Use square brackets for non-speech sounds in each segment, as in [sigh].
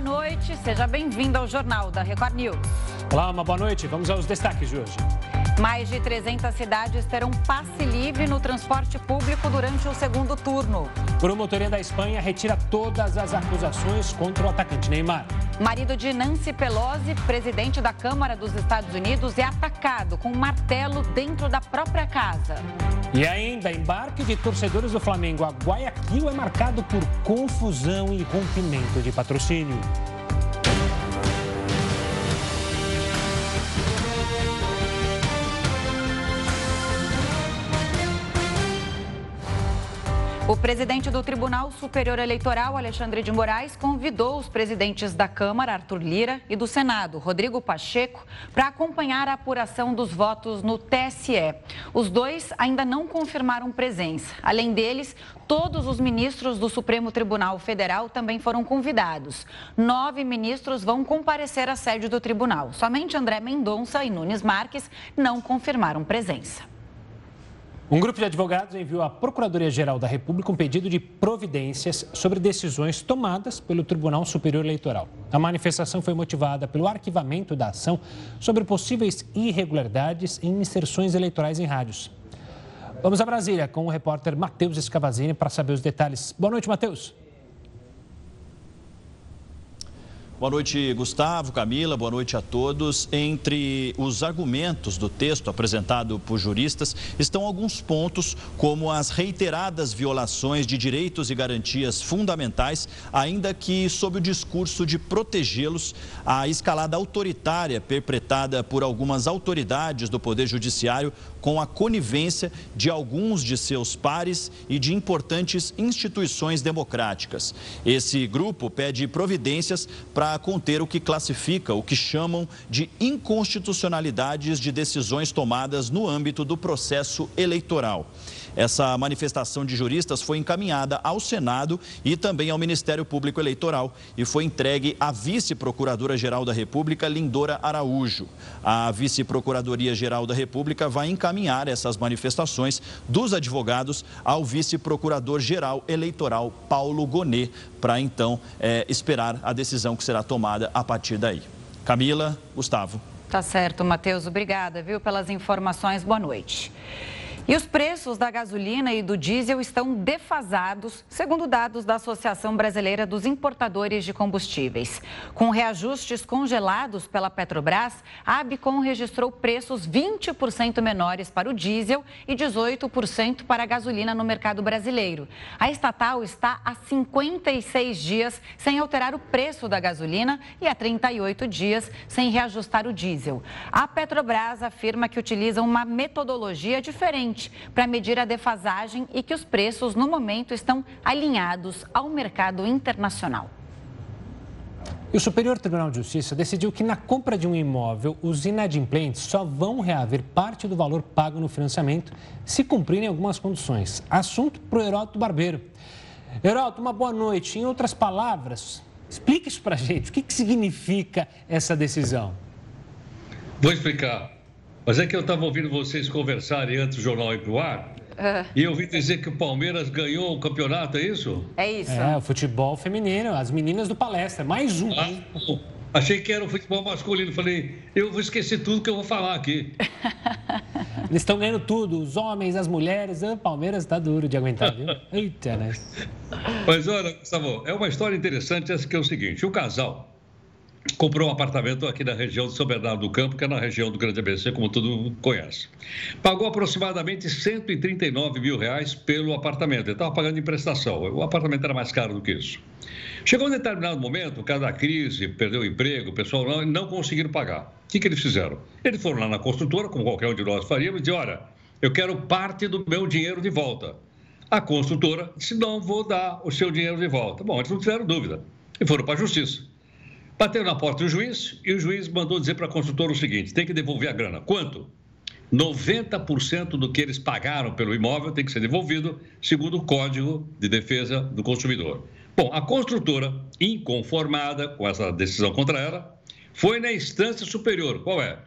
boa noite. Seja bem-vindo ao Jornal da Record News. Olá, uma boa noite. Vamos aos destaques de hoje. Mais de 300 cidades terão passe livre no transporte público durante o segundo turno. Promotoria da Espanha retira todas as acusações contra o atacante Neymar. Marido de Nancy Pelosi, presidente da Câmara dos Estados Unidos, é atacado com um martelo dentro da própria casa. E ainda, embarque de torcedores do Flamengo a Guayaquil é marcado por confusão e rompimento de patrocínio. O presidente do Tribunal Superior Eleitoral, Alexandre de Moraes, convidou os presidentes da Câmara, Arthur Lira, e do Senado, Rodrigo Pacheco, para acompanhar a apuração dos votos no TSE. Os dois ainda não confirmaram presença. Além deles, todos os ministros do Supremo Tribunal Federal também foram convidados. Nove ministros vão comparecer à sede do tribunal. Somente André Mendonça e Nunes Marques não confirmaram presença. Um grupo de advogados enviou à Procuradoria-Geral da República um pedido de providências sobre decisões tomadas pelo Tribunal Superior Eleitoral. A manifestação foi motivada pelo arquivamento da ação sobre possíveis irregularidades em inserções eleitorais em rádios. Vamos a Brasília com o repórter Matheus Escavazini para saber os detalhes. Boa noite, Matheus. Boa noite, Gustavo, Camila, boa noite a todos. Entre os argumentos do texto apresentado por juristas estão alguns pontos, como as reiteradas violações de direitos e garantias fundamentais, ainda que sob o discurso de protegê-los, a escalada autoritária perpetrada por algumas autoridades do Poder Judiciário com a conivência de alguns de seus pares e de importantes instituições democráticas. Esse grupo pede providências para conter o que classifica o que chamam de inconstitucionalidades de decisões tomadas no âmbito do processo eleitoral. Essa manifestação de juristas foi encaminhada ao Senado e também ao Ministério Público Eleitoral e foi entregue à vice-procuradora-geral da República, Lindora Araújo. A vice-procuradoria-geral da República vai encaminhar essas manifestações dos advogados ao vice-procurador-geral eleitoral, Paulo Gonet, para então é, esperar a decisão que será tomada a partir daí. Camila, Gustavo. Tá certo, Matheus. Obrigada, viu, pelas informações. Boa noite. E os preços da gasolina e do diesel estão defasados, segundo dados da Associação Brasileira dos Importadores de Combustíveis. Com reajustes congelados pela Petrobras, a Abicom registrou preços 20% menores para o diesel e 18% para a gasolina no mercado brasileiro. A estatal está há 56 dias sem alterar o preço da gasolina e há 38 dias sem reajustar o diesel. A Petrobras afirma que utiliza uma metodologia diferente para medir a defasagem e que os preços, no momento, estão alinhados ao mercado internacional. E o Superior Tribunal de Justiça decidiu que na compra de um imóvel, os inadimplentes só vão reaver parte do valor pago no financiamento se cumprirem algumas condições. Assunto para o Heródoto Barbeiro. Heródoto, uma boa noite. Em outras palavras, explique isso para a gente. O que, que significa essa decisão? Vou explicar. Mas é que eu estava ouvindo vocês conversarem antes do jornal ir para o ar. Uh. E eu ouvi dizer que o Palmeiras ganhou o campeonato, é isso? É isso. É, o futebol feminino, as meninas do palestra, mais um. Ah, achei que era o futebol masculino. Falei, eu vou esquecer tudo que eu vou falar aqui. [laughs] Eles estão ganhando tudo, os homens, as mulheres. O Palmeiras está duro de aguentar, viu? [laughs] Eita, né? Mas olha, Gustavo, é uma história interessante essa que é o seguinte: o casal comprou um apartamento aqui na região de São Bernardo do Campo, que é na região do Grande ABC, como todo mundo conhece. Pagou aproximadamente 139 mil reais pelo apartamento. Ele estava pagando em prestação. O apartamento era mais caro do que isso. Chegou um determinado momento, por causa da crise, perdeu o emprego, o pessoal não, não conseguiram pagar. O que, que eles fizeram? Eles foram lá na construtora, como qualquer um de nós faríamos, e disse, olha, eu quero parte do meu dinheiro de volta. A construtora disse, não vou dar o seu dinheiro de volta. Bom, eles não tiveram dúvida. E foram para a justiça. Bateu na porta do juiz e o juiz mandou dizer para a construtora o seguinte: tem que devolver a grana. Quanto? 90% do que eles pagaram pelo imóvel tem que ser devolvido, segundo o Código de Defesa do Consumidor. Bom, a construtora, inconformada com essa decisão contra ela, foi na instância superior. Qual é?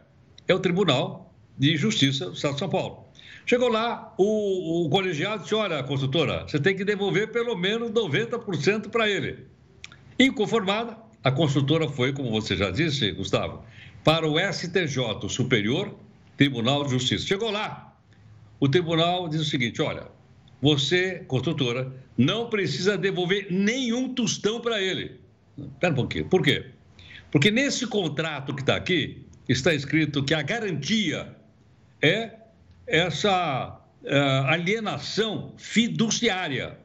É o Tribunal de Justiça do Estado de São Paulo. Chegou lá, o, o colegiado disse: olha, construtora, você tem que devolver pelo menos 90% para ele. Inconformada, a construtora foi, como você já disse, Gustavo, para o STJ, o Superior Tribunal de Justiça. Chegou lá, o tribunal diz o seguinte: olha, você, construtora, não precisa devolver nenhum tostão para ele. Espera um pouquinho. Por quê? Porque nesse contrato que está aqui, está escrito que a garantia é essa uh, alienação fiduciária.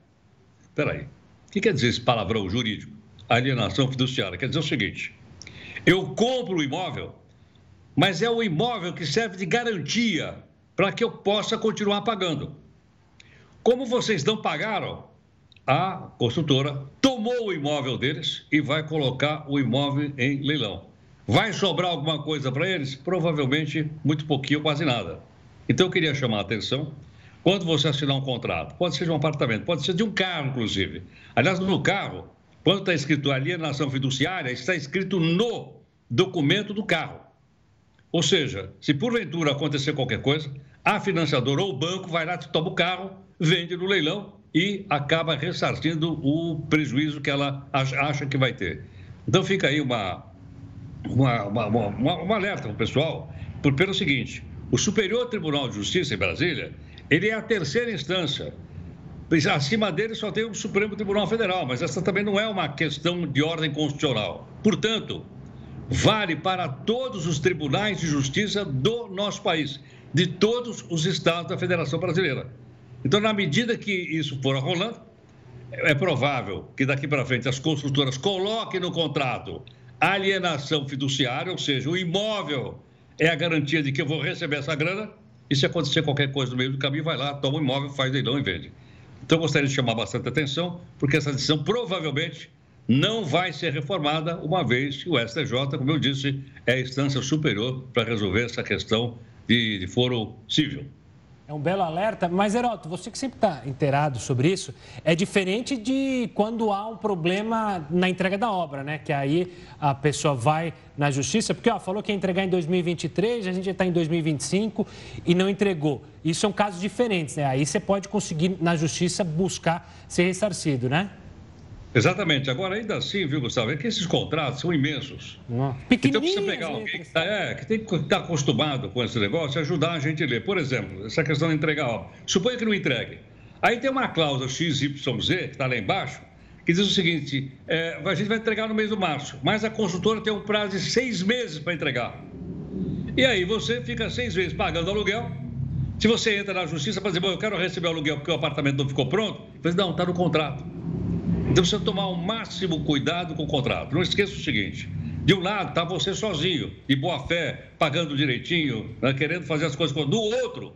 Espera aí. O que quer dizer esse palavrão jurídico? Alienação fiduciária. Quer dizer o seguinte: eu compro o imóvel, mas é o imóvel que serve de garantia para que eu possa continuar pagando. Como vocês não pagaram, a construtora tomou o imóvel deles e vai colocar o imóvel em leilão. Vai sobrar alguma coisa para eles? Provavelmente muito pouquinho, quase nada. Então eu queria chamar a atenção quando você assinar um contrato, pode ser de um apartamento, pode ser de um carro, inclusive. Aliás, no carro, quando está escrito alienação fiduciária, está escrito no documento do carro. Ou seja, se porventura acontecer qualquer coisa, a financiadora ou o banco vai lá, toma o carro, vende no leilão e acaba ressarcindo o prejuízo que ela acha que vai ter. Então fica aí uma, uma, uma, uma, uma alerta para o pessoal, por, pelo seguinte, o Superior Tribunal de Justiça em Brasília, ele é a terceira instância. Acima dele só tem o Supremo Tribunal Federal, mas essa também não é uma questão de ordem constitucional. Portanto, vale para todos os tribunais de justiça do nosso país, de todos os estados da Federação Brasileira. Então, na medida que isso for rolando, é provável que daqui para frente as construtoras coloquem no contrato alienação fiduciária, ou seja, o imóvel é a garantia de que eu vou receber essa grana, e se acontecer qualquer coisa no meio do caminho, vai lá, toma o imóvel, faz leilão e vende. Então, gostaria de chamar bastante atenção, porque essa decisão provavelmente não vai ser reformada, uma vez que o STJ, como eu disse, é a instância superior para resolver essa questão de, de foro civil. É um belo alerta, mas Heroto, você que sempre está inteirado sobre isso, é diferente de quando há um problema na entrega da obra, né? Que aí a pessoa vai na justiça, porque ó, falou que ia entregar em 2023, a gente já está em 2025 e não entregou. Isso são casos diferentes, né? Aí você pode conseguir na justiça buscar ser ressarcido, né? Exatamente. Agora, ainda assim, viu, Gustavo, é que esses contratos são imensos. Então, precisa pegar alguém que, tá, é, que tem que estar tá acostumado com esse negócio e ajudar a gente a ler. Por exemplo, essa questão de entregar obra. Suponha que não entregue. Aí tem uma cláusula XYZ, que está lá embaixo, que diz o seguinte: é, a gente vai entregar no mês do março, mas a consultora tem um prazo de seis meses para entregar. E aí você fica seis meses pagando aluguel. Se você entra na justiça para dizer, bom, eu quero receber o aluguel porque o apartamento não ficou pronto, você não, está no contrato. Então você tomar o máximo cuidado com o contrato. Não esqueça o seguinte: de um lado está você sozinho, de boa fé, pagando direitinho, né, querendo fazer as coisas. Do outro,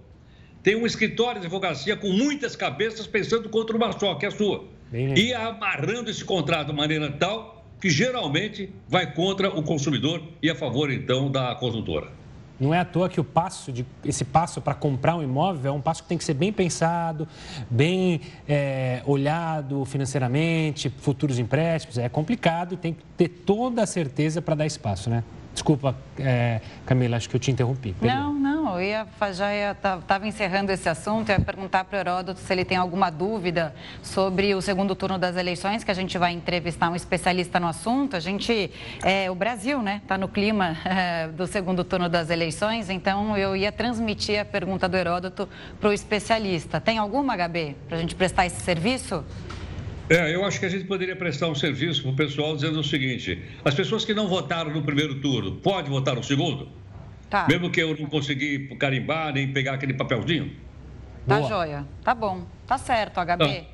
tem um escritório de advocacia com muitas cabeças pensando contra uma só, que é a sua. Bem, e amarrando esse contrato de maneira tal que geralmente vai contra o consumidor e a favor, então, da consultora. Não é à toa que o passo de, esse passo para comprar um imóvel é um passo que tem que ser bem pensado, bem é, olhado financeiramente, futuros empréstimos. É complicado e tem que ter toda a certeza para dar espaço, né? Desculpa, é, Camila, acho que eu te interrompi. Não, não, eu ia, já estava encerrando esse assunto, eu ia perguntar para o Heródoto se ele tem alguma dúvida sobre o segundo turno das eleições, que a gente vai entrevistar um especialista no assunto. A gente, é, o Brasil, né, está no clima é, [laughs] do segundo turno das eleições, então eu ia transmitir a pergunta do Heródoto para o especialista. Tem alguma, HB, para a gente prestar esse serviço? É, eu acho que a gente poderia prestar um serviço para o pessoal dizendo o seguinte: as pessoas que não votaram no primeiro turno, pode votar no segundo? Tá. Mesmo que eu não consegui carimbar nem pegar aquele papelzinho? Tá Boa. joia. Tá bom. Tá certo, HB.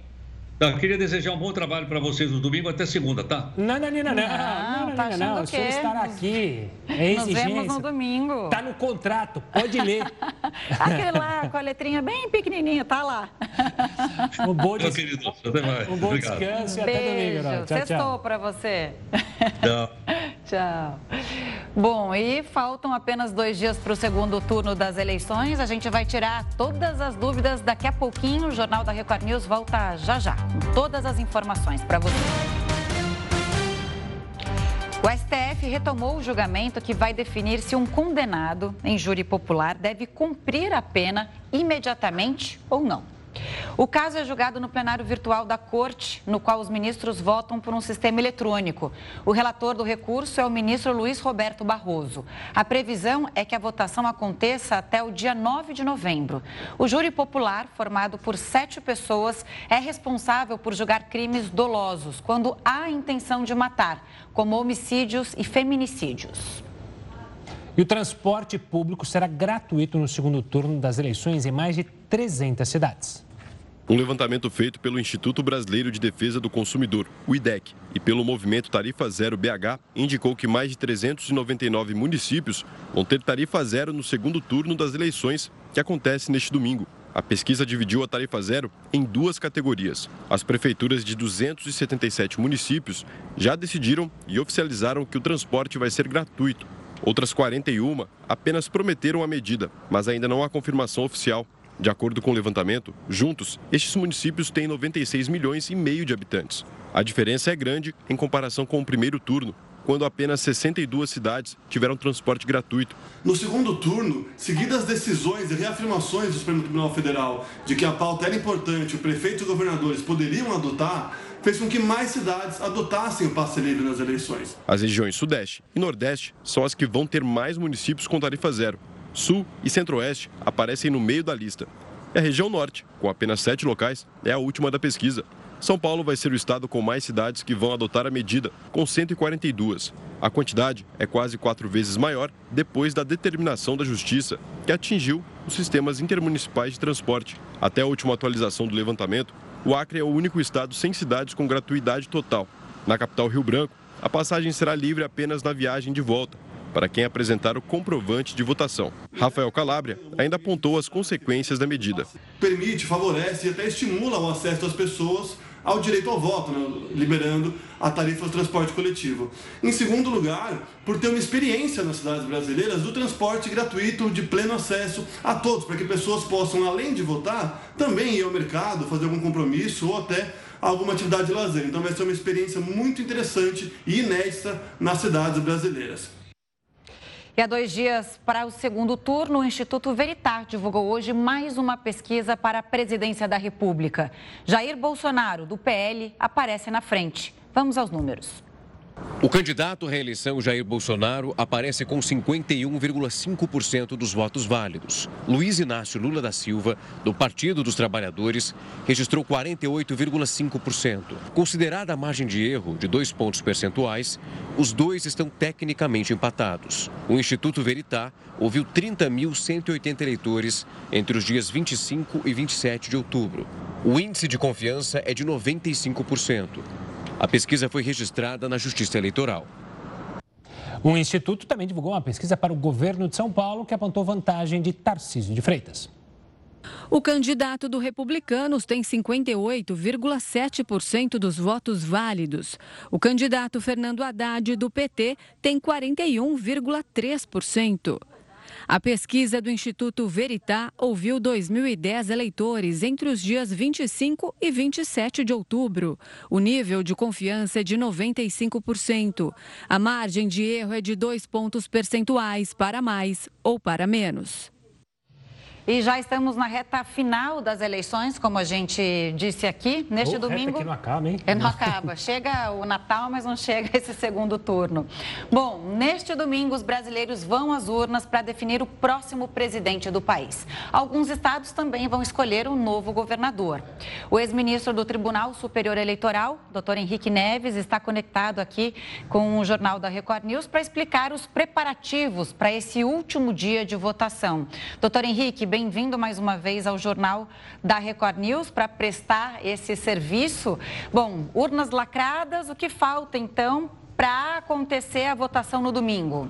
Tá. Tá, queria desejar um bom trabalho para vocês no domingo até segunda, tá? Não, não, não, não. Não, não, não, tá não, não. O senhor estará aqui. É Nos vemos no domingo. Tá no contrato, pode ler. [laughs] Aquele lá com a letrinha bem pequenininha, tá lá. [laughs] Um bom, des... querido, até mais. Um bom Obrigado. descanso e até domingo. Não. Tchau, Sextou tchau. para você. Tchau. [laughs] tchau. Bom, e faltam apenas dois dias para o segundo turno das eleições. A gente vai tirar todas as dúvidas daqui a pouquinho. O Jornal da Record News volta já já com todas as informações para você. O STF retomou o julgamento que vai definir se um condenado em júri popular deve cumprir a pena imediatamente ou não. O caso é julgado no plenário virtual da Corte, no qual os ministros votam por um sistema eletrônico. O relator do recurso é o ministro Luiz Roberto Barroso. A previsão é que a votação aconteça até o dia 9 de novembro. O júri popular, formado por sete pessoas, é responsável por julgar crimes dolosos, quando há intenção de matar, como homicídios e feminicídios. E o transporte público será gratuito no segundo turno das eleições em mais de 300 cidades. Um levantamento feito pelo Instituto Brasileiro de Defesa do Consumidor, o IDEC, e pelo movimento Tarifa Zero BH, indicou que mais de 399 municípios vão ter tarifa zero no segundo turno das eleições, que acontece neste domingo. A pesquisa dividiu a tarifa zero em duas categorias. As prefeituras de 277 municípios já decidiram e oficializaram que o transporte vai ser gratuito Outras 41 apenas prometeram a medida, mas ainda não há confirmação oficial. De acordo com o levantamento, juntos, estes municípios têm 96 milhões e meio de habitantes. A diferença é grande em comparação com o primeiro turno, quando apenas 62 cidades tiveram transporte gratuito. No segundo turno, seguidas as decisões e reafirmações do Supremo Tribunal Federal de que a pauta era importante, o prefeito e governadores poderiam adotar, fez com que mais cidades adotassem o passe livre nas eleições. As regiões Sudeste e Nordeste são as que vão ter mais municípios com tarifa zero. Sul e Centro-Oeste aparecem no meio da lista. E a região Norte, com apenas sete locais, é a última da pesquisa. São Paulo vai ser o estado com mais cidades que vão adotar a medida, com 142. A quantidade é quase quatro vezes maior depois da determinação da Justiça, que atingiu os sistemas intermunicipais de transporte. Até a última atualização do levantamento, o Acre é o único estado sem cidades com gratuidade total. Na capital Rio Branco, a passagem será livre apenas na viagem de volta, para quem apresentar o comprovante de votação. Rafael Calabria ainda apontou as consequências da medida. Permite, favorece e até estimula o acesso das pessoas ao direito ao voto, né, liberando a tarifa do transporte coletivo. Em segundo lugar, por ter uma experiência nas cidades brasileiras do transporte gratuito de pleno acesso a todos, para que pessoas possam, além de votar, também ir ao mercado, fazer algum compromisso ou até alguma atividade de lazer. Então vai ser uma experiência muito interessante e inédita nas cidades brasileiras. E há dois dias para o segundo turno, o Instituto Veritar divulgou hoje mais uma pesquisa para a presidência da República. Jair Bolsonaro, do PL, aparece na frente. Vamos aos números. O candidato à reeleição Jair Bolsonaro aparece com 51,5% dos votos válidos. Luiz Inácio Lula da Silva, do Partido dos Trabalhadores, registrou 48,5%. Considerada a margem de erro de dois pontos percentuais, os dois estão tecnicamente empatados. O Instituto Veritá ouviu 30.180 eleitores entre os dias 25 e 27 de outubro. O índice de confiança é de 95%. A pesquisa foi registrada na Justiça Eleitoral. O Instituto também divulgou uma pesquisa para o governo de São Paulo que apontou vantagem de Tarcísio de Freitas. O candidato do Republicanos tem 58,7% dos votos válidos. O candidato Fernando Haddad, do PT, tem 41,3%. A pesquisa do Instituto Veritá ouviu 2.010 eleitores entre os dias 25 e 27 de outubro. O nível de confiança é de 95%. A margem de erro é de dois pontos percentuais para mais ou para menos. E já estamos na reta final das eleições, como a gente disse aqui, neste oh, domingo. Que não acaba, hein? É, não acaba. Chega o Natal, mas não chega [laughs] esse segundo turno. Bom, neste domingo, os brasileiros vão às urnas para definir o próximo presidente do país. Alguns estados também vão escolher um novo governador. O ex-ministro do Tribunal Superior Eleitoral, doutor Henrique Neves, está conectado aqui com o Jornal da Record News para explicar os preparativos para esse último dia de votação. Doutor Henrique, bem bem-vindo mais uma vez ao Jornal da Record News para prestar esse serviço. Bom, urnas lacradas, o que falta então para acontecer a votação no domingo?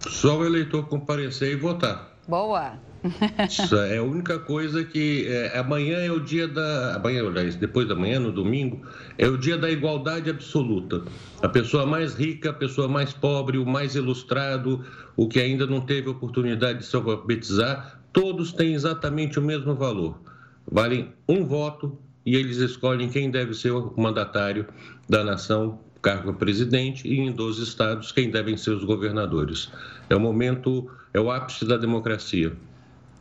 Só o eleitor comparecer e votar. Boa. Isso é a única coisa que é, amanhã é o dia da amanhã, depois da manhã, no domingo, é o dia da igualdade absoluta. A pessoa mais rica, a pessoa mais pobre, o mais ilustrado, o que ainda não teve oportunidade de se alfabetizar, todos têm exatamente o mesmo valor. Valem um voto e eles escolhem quem deve ser o mandatário da nação, cargo presidente, e em 12 estados quem devem ser os governadores. É o momento, é o ápice da democracia.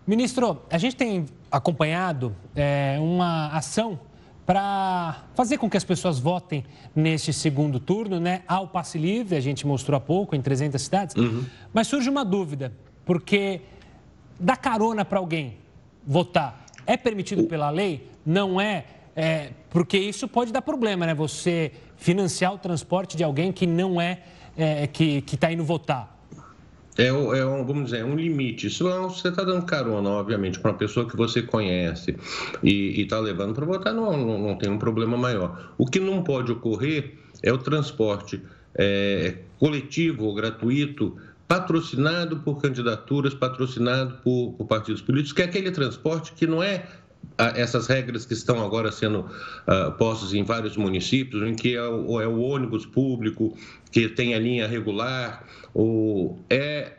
Ministro, a gente tem acompanhado é, uma ação para fazer com que as pessoas votem neste segundo turno, né? Ao passe livre, a gente mostrou há pouco, em 300 cidades. Uhum. Mas surge uma dúvida, porque dar carona para alguém votar é permitido pela lei? Não é, é, porque isso pode dar problema, né? Você financiar o transporte de alguém que não é, é que está indo votar. É, é, um, vamos dizer, é um limite. Se você está dando carona, obviamente, para uma pessoa que você conhece e está levando para votar, não, não, não, tem um problema maior. O que não pode ocorrer é o transporte é, coletivo ou gratuito patrocinado por candidaturas, patrocinado por, por, partidos políticos, que é aquele transporte que não é essas regras que estão agora sendo uh, postas em vários municípios, em que é o, é o, ônibus público, que tem a linha regular, ou é,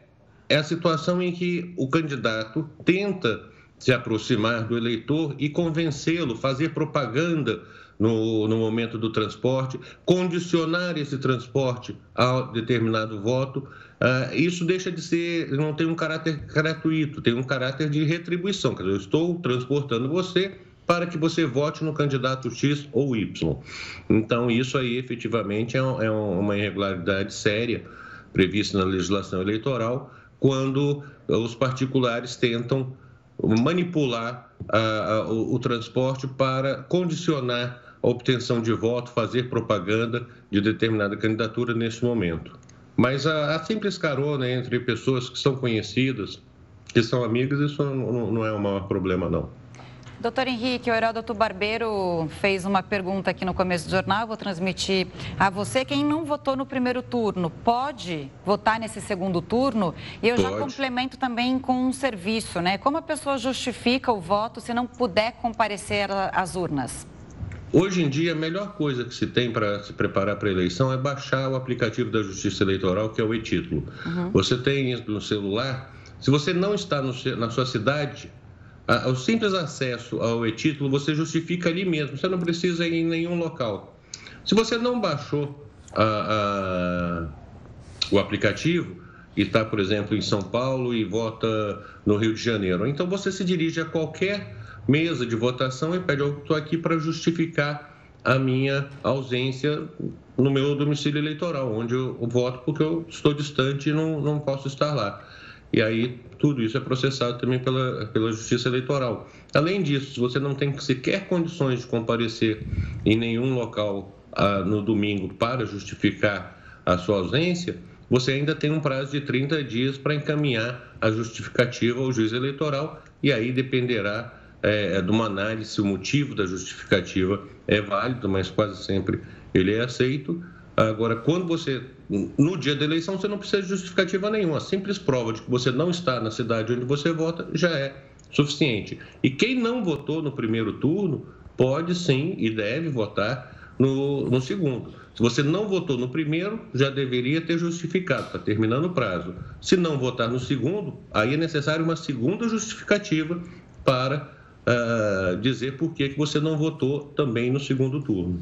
é a situação em que o candidato tenta se aproximar do eleitor e convencê-lo, fazer propaganda no, no momento do transporte, condicionar esse transporte a determinado voto. Uh, isso deixa de ser, não tem um caráter gratuito, tem um caráter de retribuição. Quer dizer, eu estou transportando você para que você vote no candidato X ou Y. Então, isso aí efetivamente é, é uma irregularidade séria prevista na legislação eleitoral quando os particulares tentam manipular a, o, o transporte para condicionar a obtenção de voto, fazer propaganda de determinada candidatura nesse momento. Mas a, simples carona entre pessoas que são conhecidas, que são amigas, isso não, não é um maior problema, não. Doutor Henrique, o Heródoto Barbeiro fez uma pergunta aqui no começo do jornal, vou transmitir a você. Quem não votou no primeiro turno, pode votar nesse segundo turno? E eu pode. já complemento também com um serviço, né? Como a pessoa justifica o voto se não puder comparecer às urnas? Hoje em dia, a melhor coisa que se tem para se preparar para a eleição é baixar o aplicativo da Justiça Eleitoral, que é o e-título. Uhum. Você tem no celular, se você não está no, na sua cidade, a, o simples acesso ao e-título você justifica ali mesmo, você não precisa ir em nenhum local. Se você não baixou a, o aplicativo, e está, por exemplo, em São Paulo e vota no Rio de Janeiro, então você se dirige a qualquer mesa de votação e pede, estou aqui para justificar a minha ausência no meu domicílio eleitoral, onde eu voto porque eu estou distante e não, não posso estar lá. E aí tudo isso é processado também pela, pela Justiça Eleitoral. Além disso, se você não tem sequer condições de comparecer em nenhum local ah, no domingo para justificar a sua ausência, você ainda tem um prazo de 30 dias para encaminhar a justificativa ao juiz eleitoral e aí dependerá é, é, de uma análise se o motivo da justificativa é válido, mas quase sempre ele é aceito. Agora, quando você, no dia da eleição, você não precisa de justificativa nenhuma. A simples prova de que você não está na cidade onde você vota já é suficiente. E quem não votou no primeiro turno pode sim e deve votar no, no segundo. Se você não votou no primeiro, já deveria ter justificado, está terminando o prazo. Se não votar no segundo, aí é necessário uma segunda justificativa para uh, dizer por que, que você não votou também no segundo turno.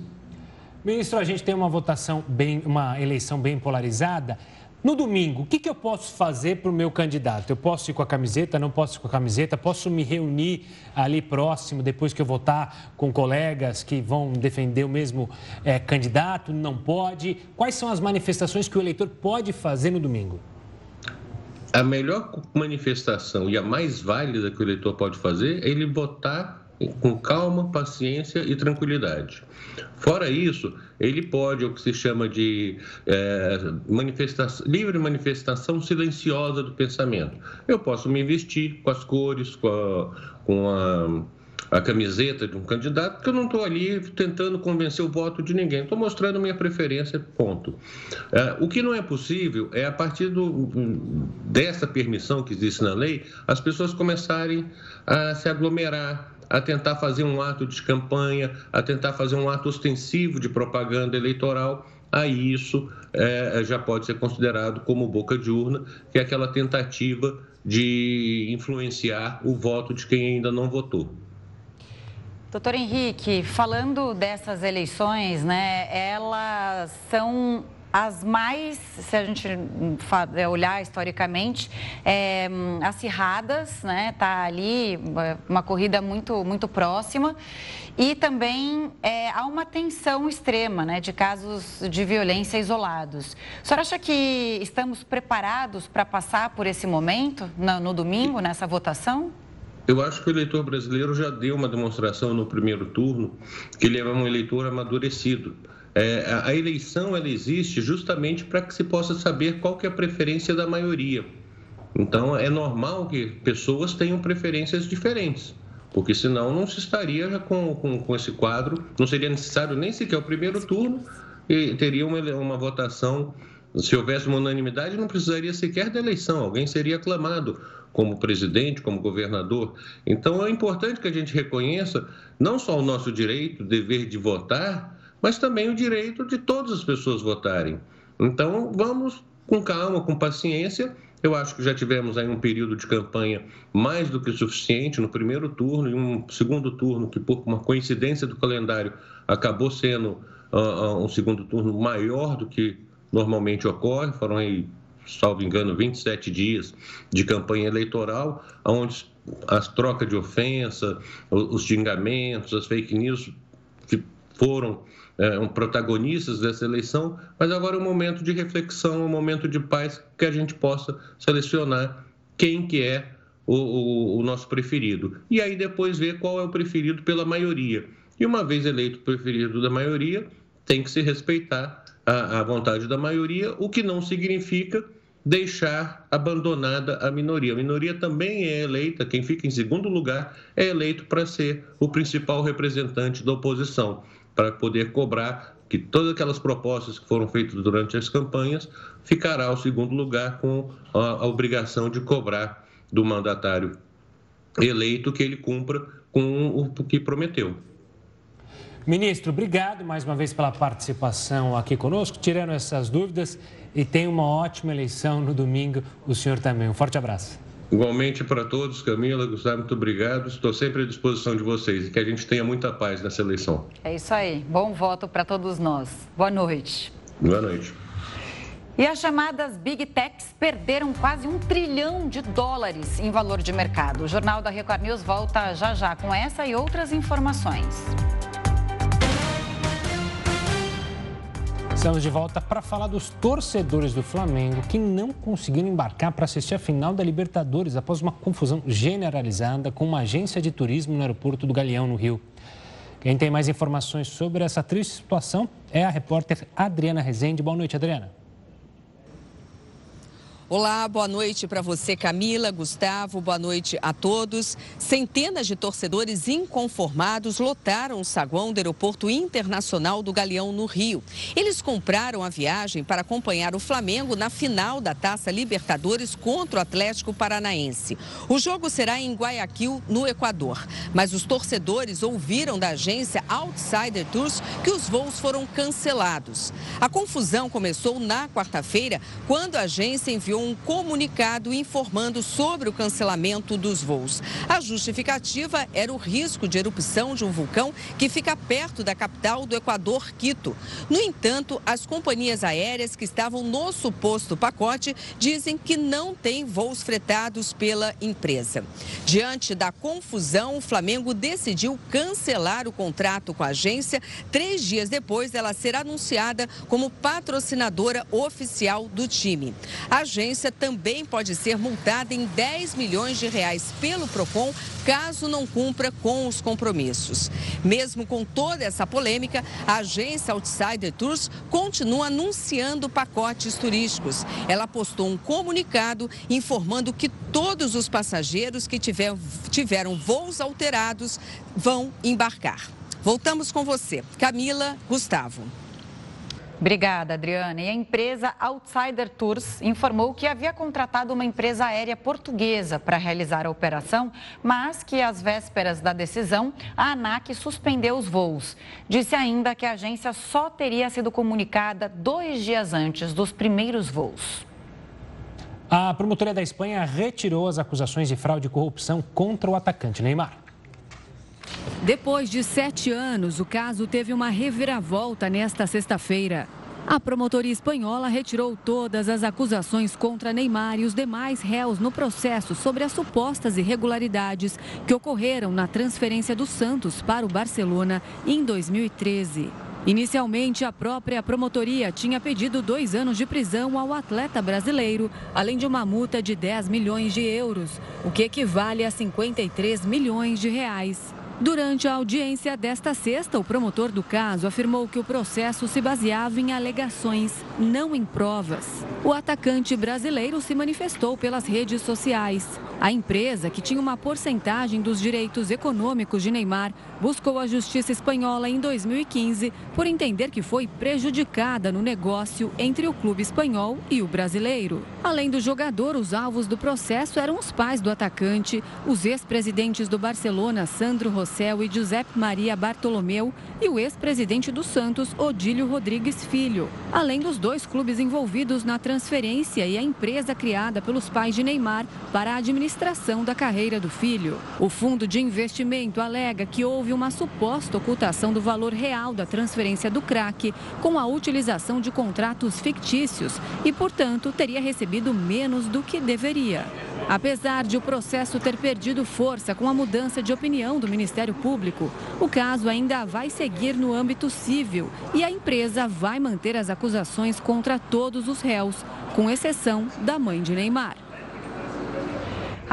Ministro, a gente tem uma votação bem, uma eleição bem polarizada. No domingo, o que, que eu posso fazer para o meu candidato? Eu posso ir com a camiseta, não posso ir com a camiseta? Posso me reunir ali próximo, depois que eu votar, com colegas que vão defender o mesmo é, candidato? Não pode? Quais são as manifestações que o eleitor pode fazer no domingo? A melhor manifestação e a mais válida que o eleitor pode fazer é ele votar com calma, paciência e tranquilidade. Fora isso, ele pode, o que se chama de é, manifestação, livre manifestação silenciosa do pensamento. Eu posso me vestir com as cores, com a, com a a camiseta de um candidato, porque eu não estou ali tentando convencer o voto de ninguém, estou mostrando minha preferência, ponto. É, o que não é possível é, a partir do, dessa permissão que existe na lei, as pessoas começarem a se aglomerar, a tentar fazer um ato de campanha, a tentar fazer um ato ostensivo de propaganda eleitoral, aí isso é, já pode ser considerado como boca de urna, que é aquela tentativa de influenciar o voto de quem ainda não votou. Doutor Henrique, falando dessas eleições, né, elas são as mais, se a gente é, olhar historicamente, é, acirradas, né? Está ali é, uma corrida muito, muito próxima e também é, há uma tensão extrema, né? De casos de violência isolados. A senhora acha que estamos preparados para passar por esse momento no, no domingo, nessa votação? Eu acho que o eleitor brasileiro já deu uma demonstração no primeiro turno que ele é um eleitor amadurecido é, a eleição ela existe justamente para que se possa saber qual que é a preferência da maioria. Então, é normal que pessoas tenham preferências diferentes, porque senão não se estaria com, com, com esse quadro, não seria necessário nem sequer o primeiro turno e teria uma, uma votação. Se houvesse uma unanimidade, não precisaria sequer da eleição, alguém seria aclamado como presidente, como governador. Então, é importante que a gente reconheça não só o nosso direito, dever de votar, mas também o direito de todas as pessoas votarem. Então, vamos com calma, com paciência. Eu acho que já tivemos aí um período de campanha mais do que suficiente no primeiro turno e um segundo turno que, por uma coincidência do calendário, acabou sendo uh, um segundo turno maior do que normalmente ocorre. Foram aí, salvo engano, 27 dias de campanha eleitoral, onde as trocas de ofensa, os xingamentos, as fake news foram é, protagonistas dessa eleição, mas agora é um momento de reflexão, um momento de paz, que a gente possa selecionar quem que é o, o, o nosso preferido. E aí depois ver qual é o preferido pela maioria. E uma vez eleito o preferido da maioria, tem que se respeitar a vontade da maioria, o que não significa deixar abandonada a minoria. A minoria também é eleita, quem fica em segundo lugar é eleito para ser o principal representante da oposição para poder cobrar que todas aquelas propostas que foram feitas durante as campanhas ficará ao segundo lugar com a, a obrigação de cobrar do mandatário eleito que ele cumpra com o que prometeu. Ministro, obrigado mais uma vez pela participação aqui conosco, tirando essas dúvidas e tenha uma ótima eleição no domingo, o senhor também. Um forte abraço. Igualmente para todos, Camila, Gustavo, muito obrigado. Estou sempre à disposição de vocês e que a gente tenha muita paz nessa eleição. É isso aí. Bom voto para todos nós. Boa noite. Boa noite. E as chamadas Big Techs perderam quase um trilhão de dólares em valor de mercado. O Jornal da Record News volta já já com essa e outras informações. Estamos de volta para falar dos torcedores do Flamengo que não conseguiram embarcar para assistir a final da Libertadores após uma confusão generalizada com uma agência de turismo no aeroporto do Galeão, no Rio. Quem tem mais informações sobre essa triste situação é a repórter Adriana Rezende. Boa noite, Adriana. Olá, boa noite para você, Camila, Gustavo, boa noite a todos. Centenas de torcedores inconformados lotaram o saguão do Aeroporto Internacional do Galeão, no Rio. Eles compraram a viagem para acompanhar o Flamengo na final da Taça Libertadores contra o Atlético Paranaense. O jogo será em Guayaquil, no Equador. Mas os torcedores ouviram da agência Outsider Tours que os voos foram cancelados. A confusão começou na quarta-feira, quando a agência enviou enviou um comunicado informando sobre o cancelamento dos voos. A justificativa era o risco de erupção de um vulcão que fica perto da capital do Equador, Quito. No entanto, as companhias aéreas que estavam no suposto pacote dizem que não tem voos fretados pela empresa. Diante da confusão, o Flamengo decidiu cancelar o contrato com a agência três dias depois dela ser anunciada como patrocinadora oficial do time. A agência agência também pode ser multada em 10 milhões de reais pelo PROCON caso não cumpra com os compromissos. Mesmo com toda essa polêmica, a agência Outsider Tours continua anunciando pacotes turísticos. Ela postou um comunicado informando que todos os passageiros que tiver, tiveram voos alterados vão embarcar. Voltamos com você, Camila Gustavo. Obrigada, Adriana. E a empresa Outsider Tours informou que havia contratado uma empresa aérea portuguesa para realizar a operação, mas que às vésperas da decisão, a ANAC suspendeu os voos. Disse ainda que a agência só teria sido comunicada dois dias antes dos primeiros voos. A promotoria da Espanha retirou as acusações de fraude e corrupção contra o atacante Neymar. Depois de sete anos, o caso teve uma reviravolta nesta sexta-feira. A promotoria espanhola retirou todas as acusações contra Neymar e os demais réus no processo sobre as supostas irregularidades que ocorreram na transferência do Santos para o Barcelona em 2013. Inicialmente, a própria promotoria tinha pedido dois anos de prisão ao atleta brasileiro, além de uma multa de 10 milhões de euros, o que equivale a 53 milhões de reais. Durante a audiência desta sexta, o promotor do caso afirmou que o processo se baseava em alegações, não em provas. O atacante brasileiro se manifestou pelas redes sociais. A empresa, que tinha uma porcentagem dos direitos econômicos de Neymar, buscou a justiça espanhola em 2015 por entender que foi prejudicada no negócio entre o clube espanhol e o brasileiro. Além do jogador, os alvos do processo eram os pais do atacante, os ex-presidentes do Barcelona, Sandro Rossell e Giuseppe Maria Bartolomeu, e o ex-presidente do Santos, Odílio Rodrigues Filho. Além dos dois clubes envolvidos na transferência e a empresa criada pelos pais de Neymar para a administração da carreira do filho. O fundo de investimento alega que houve uma suposta ocultação do valor real da transferência do craque com a utilização de contratos fictícios e, portanto, teria recebido menos do que deveria. Apesar de o processo ter perdido força com a mudança de opinião do Ministério Público, o caso ainda vai seguir no âmbito civil e a empresa vai manter as acusações contra todos os réus, com exceção da mãe de Neymar.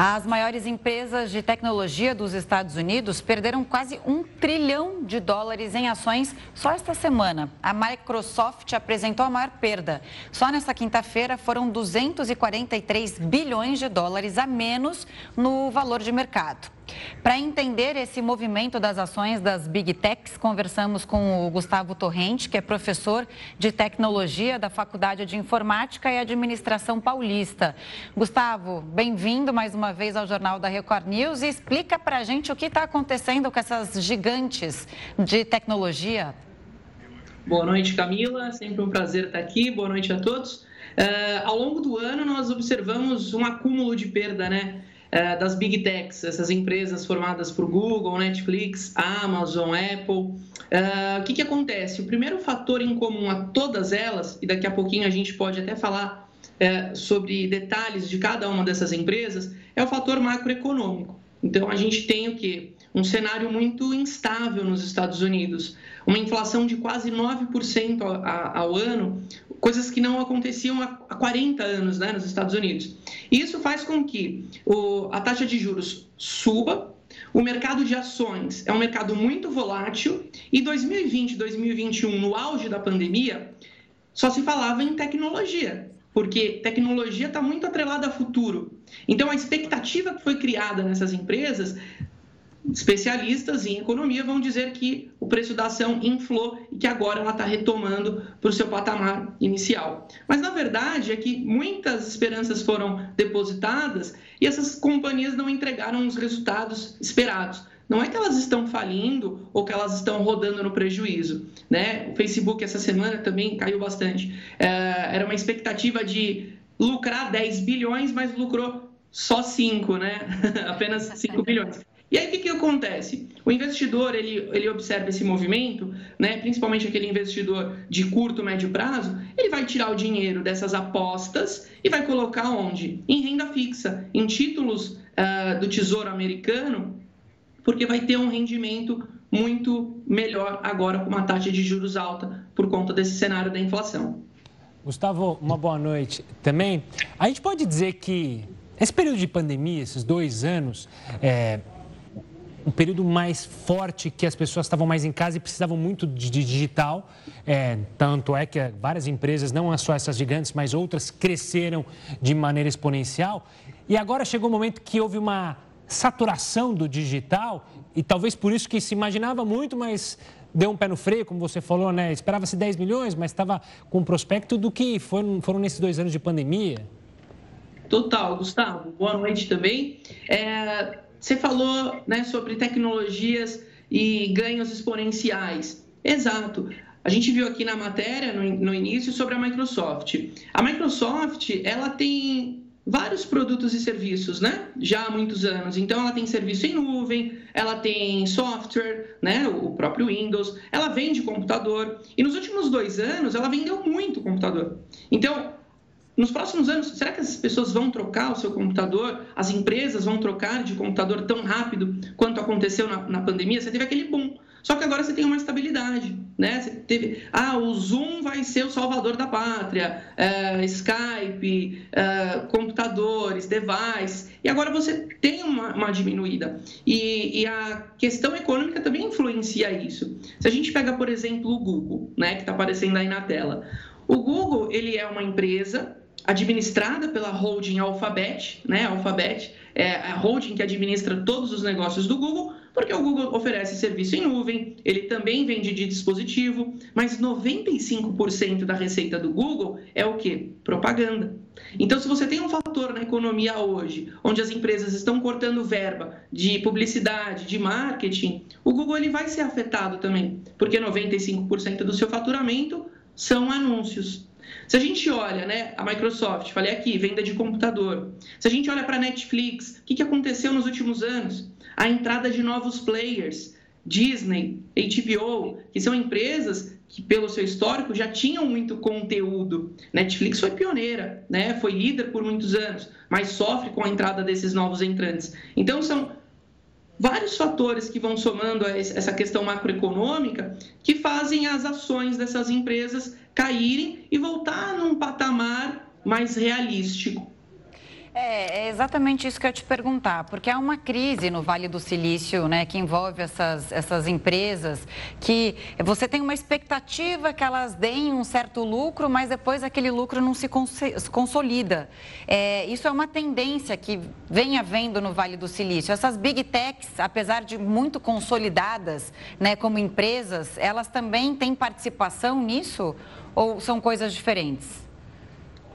As maiores empresas de tecnologia dos Estados Unidos perderam quase um trilhão de dólares em ações só esta semana. A Microsoft apresentou a maior perda. Só nesta quinta-feira foram 243 bilhões de dólares a menos no valor de mercado. Para entender esse movimento das ações das Big Techs, conversamos com o Gustavo Torrente, que é professor de tecnologia da Faculdade de Informática e Administração Paulista. Gustavo, bem-vindo mais uma vez ao Jornal da Record News e explica para a gente o que está acontecendo com essas gigantes de tecnologia. Boa noite, Camila. Sempre um prazer estar aqui. Boa noite a todos. Uh, ao longo do ano, nós observamos um acúmulo de perda, né? É, das big techs, essas empresas formadas por Google, Netflix, Amazon, Apple. Uh, o que, que acontece? O primeiro fator em comum a todas elas, e daqui a pouquinho a gente pode até falar uh, sobre detalhes de cada uma dessas empresas, é o fator macroeconômico. Então a gente tem o que? Um cenário muito instável nos Estados Unidos, uma inflação de quase 9% ao, ao ano, coisas que não aconteciam há 40 anos né, nos Estados Unidos. Isso faz com que o, a taxa de juros suba, o mercado de ações é um mercado muito volátil e 2020, 2021, no auge da pandemia, só se falava em tecnologia, porque tecnologia está muito atrelada a futuro. Então, a expectativa que foi criada nessas empresas especialistas em economia vão dizer que o preço da ação inflou e que agora ela está retomando para o seu patamar inicial. Mas na verdade é que muitas esperanças foram depositadas e essas companhias não entregaram os resultados esperados. Não é que elas estão falindo ou que elas estão rodando no prejuízo. Né? O Facebook essa semana também caiu bastante. É, era uma expectativa de lucrar 10 bilhões, mas lucrou só 5, né? [laughs] apenas 5 bilhões. E aí o que, que acontece? O investidor ele, ele observa esse movimento, né, principalmente aquele investidor de curto, médio prazo, ele vai tirar o dinheiro dessas apostas e vai colocar onde? Em renda fixa, em títulos uh, do Tesouro Americano, porque vai ter um rendimento muito melhor agora com uma taxa de juros alta por conta desse cenário da inflação. Gustavo, uma boa noite também. A gente pode dizer que esse período de pandemia, esses dois anos, é, um período mais forte que as pessoas estavam mais em casa e precisavam muito de digital. É, tanto é que várias empresas, não só essas gigantes, mas outras, cresceram de maneira exponencial. E agora chegou o um momento que houve uma saturação do digital e talvez por isso que se imaginava muito, mas deu um pé no freio, como você falou, né? Esperava-se 10 milhões, mas estava com o prospecto do que foram, foram nesses dois anos de pandemia. Total, Gustavo. Boa noite também. É, você falou né, sobre tecnologias e ganhos exponenciais. Exato. A gente viu aqui na matéria, no, no início, sobre a Microsoft. A Microsoft, ela tem vários produtos e serviços, né? Já há muitos anos. Então, ela tem serviço em nuvem, ela tem software, né? O próprio Windows, ela vende computador. E nos últimos dois anos, ela vendeu muito computador. Então, nos próximos anos, será que as pessoas vão trocar o seu computador? As empresas vão trocar de computador tão rápido quanto aconteceu na, na pandemia? Você teve aquele boom. Só que agora você tem uma estabilidade, né? Você teve, ah, o Zoom vai ser o salvador da pátria, é, Skype, é, computadores, devices, e agora você tem uma, uma diminuída. E, e, a questão econômica também influencia isso. Se a gente pega, por exemplo, o Google, né, que está aparecendo aí na tela. O Google, ele é uma empresa administrada pela holding Alphabet, né? Alphabet é a holding que administra todos os negócios do Google, porque o Google oferece serviço em nuvem, ele também vende de dispositivo, mas 95% da receita do Google é o que? Propaganda. Então, se você tem um fator na economia hoje, onde as empresas estão cortando verba de publicidade, de marketing, o Google ele vai ser afetado também, porque 95% do seu faturamento são anúncios. Se a gente olha, né, a Microsoft, falei aqui, venda de computador. Se a gente olha para a Netflix, o que, que aconteceu nos últimos anos? A entrada de novos players, Disney, HBO, que são empresas que, pelo seu histórico, já tinham muito conteúdo. Netflix foi pioneira, né? foi líder por muitos anos, mas sofre com a entrada desses novos entrantes. Então, são vários fatores que vão somando a essa questão macroeconômica que fazem as ações dessas empresas caírem e voltar num patamar mais realístico. É, é, exatamente isso que eu ia te perguntar, porque há uma crise no Vale do Silício, né, que envolve essas, essas empresas, que você tem uma expectativa que elas deem um certo lucro, mas depois aquele lucro não se consolida. É, isso é uma tendência que vem havendo no Vale do Silício. Essas big techs, apesar de muito consolidadas, né, como empresas, elas também têm participação nisso ou são coisas diferentes?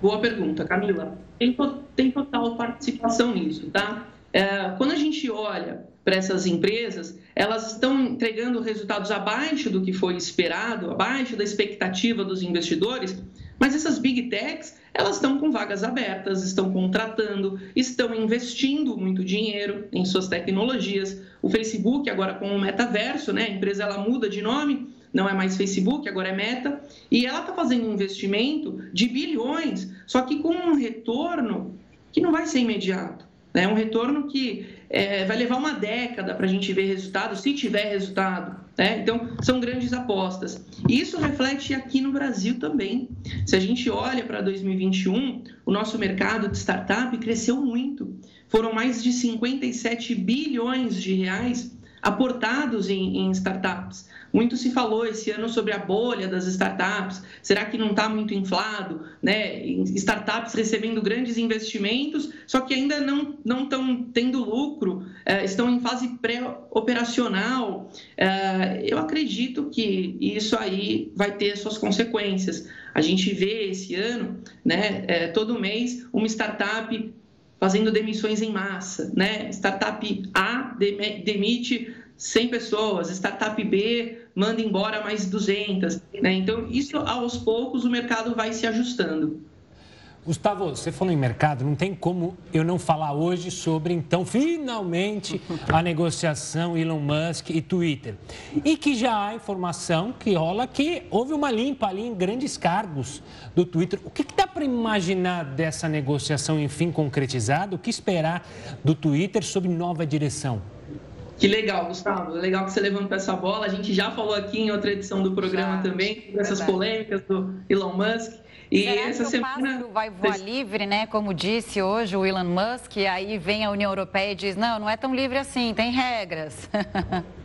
Boa pergunta, Camila. Tem, tem total participação nisso, tá? É, quando a gente olha para essas empresas, elas estão entregando resultados abaixo do que foi esperado, abaixo da expectativa dos investidores, mas essas big techs, elas estão com vagas abertas, estão contratando, estão investindo muito dinheiro em suas tecnologias. O Facebook, agora com o metaverso, né? a empresa ela muda de nome, não é mais Facebook, agora é Meta, e ela está fazendo um investimento de bilhões, só que com um retorno que não vai ser imediato. É né? um retorno que é, vai levar uma década para a gente ver resultado, se tiver resultado. Né? Então, são grandes apostas. E isso reflete aqui no Brasil também. Se a gente olha para 2021, o nosso mercado de startup cresceu muito. Foram mais de 57 bilhões de reais aportados em, em startups. Muito se falou esse ano sobre a bolha das startups. Será que não está muito inflado? Né? Startups recebendo grandes investimentos, só que ainda não estão tendo lucro, é, estão em fase pré-operacional. É, eu acredito que isso aí vai ter suas consequências. A gente vê esse ano, né, é, todo mês, uma startup fazendo demissões em massa, né? Startup A demite 100 pessoas, startup B manda embora mais 200, né? Então, isso aos poucos o mercado vai se ajustando. Gustavo, você falou em mercado, não tem como eu não falar hoje sobre, então, finalmente, a negociação Elon Musk e Twitter. E que já há informação que rola que houve uma limpa ali em grandes cargos do Twitter. O que, que dá para imaginar dessa negociação, enfim, concretizada? O que esperar do Twitter sob nova direção? Que legal, Gustavo. Legal que você levantou essa bola. A gente já falou aqui em outra edição do programa já, também, dessas polêmicas do Elon Musk. E Será essa que semana... o pássaro vai voar livre, né? Como disse hoje o Elon Musk, e aí vem a União Europeia e diz, não, não é tão livre assim, tem regras. [laughs]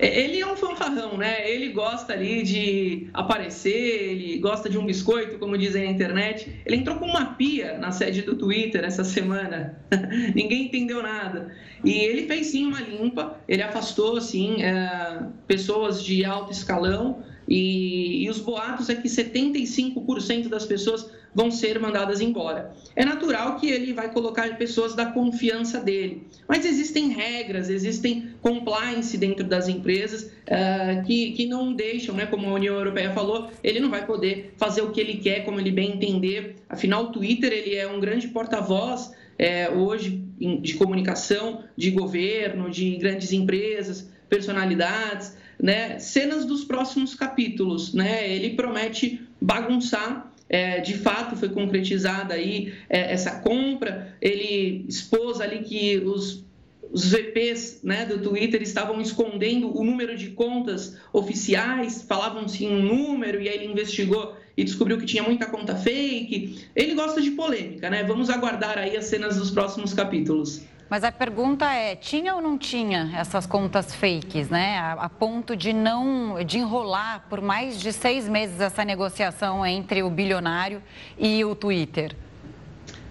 É, ele é um fanfarrão, né? Ele gosta ali de aparecer, ele gosta de um biscoito, como dizem na internet. Ele entrou com uma pia na sede do Twitter essa semana. [laughs] Ninguém entendeu nada. E ele fez sim uma limpa, ele afastou sim é, pessoas de alto escalão E, e os boatos é que 75% das pessoas vão ser mandadas embora. É natural que ele vai colocar pessoas da confiança dele, mas existem regras, existem compliance dentro das empresas uh, que, que não deixam, né, como a União Europeia falou, ele não vai poder fazer o que ele quer, como ele bem entender. Afinal, o Twitter ele é um grande porta-voz é, hoje de comunicação, de governo, de grandes empresas, personalidades, né? Cenas dos próximos capítulos, né? Ele promete bagunçar é, de fato foi concretizada aí é, essa compra. Ele expôs ali que os, os VPs né, do Twitter estavam escondendo o número de contas oficiais, falavam-se um número, e aí ele investigou e descobriu que tinha muita conta fake. Ele gosta de polêmica, né? Vamos aguardar aí as cenas dos próximos capítulos. Mas a pergunta é, tinha ou não tinha essas contas fakes, né? A, a, ponto de não, de enrolar por mais de seis meses essa negociação entre o bilionário e o Twitter?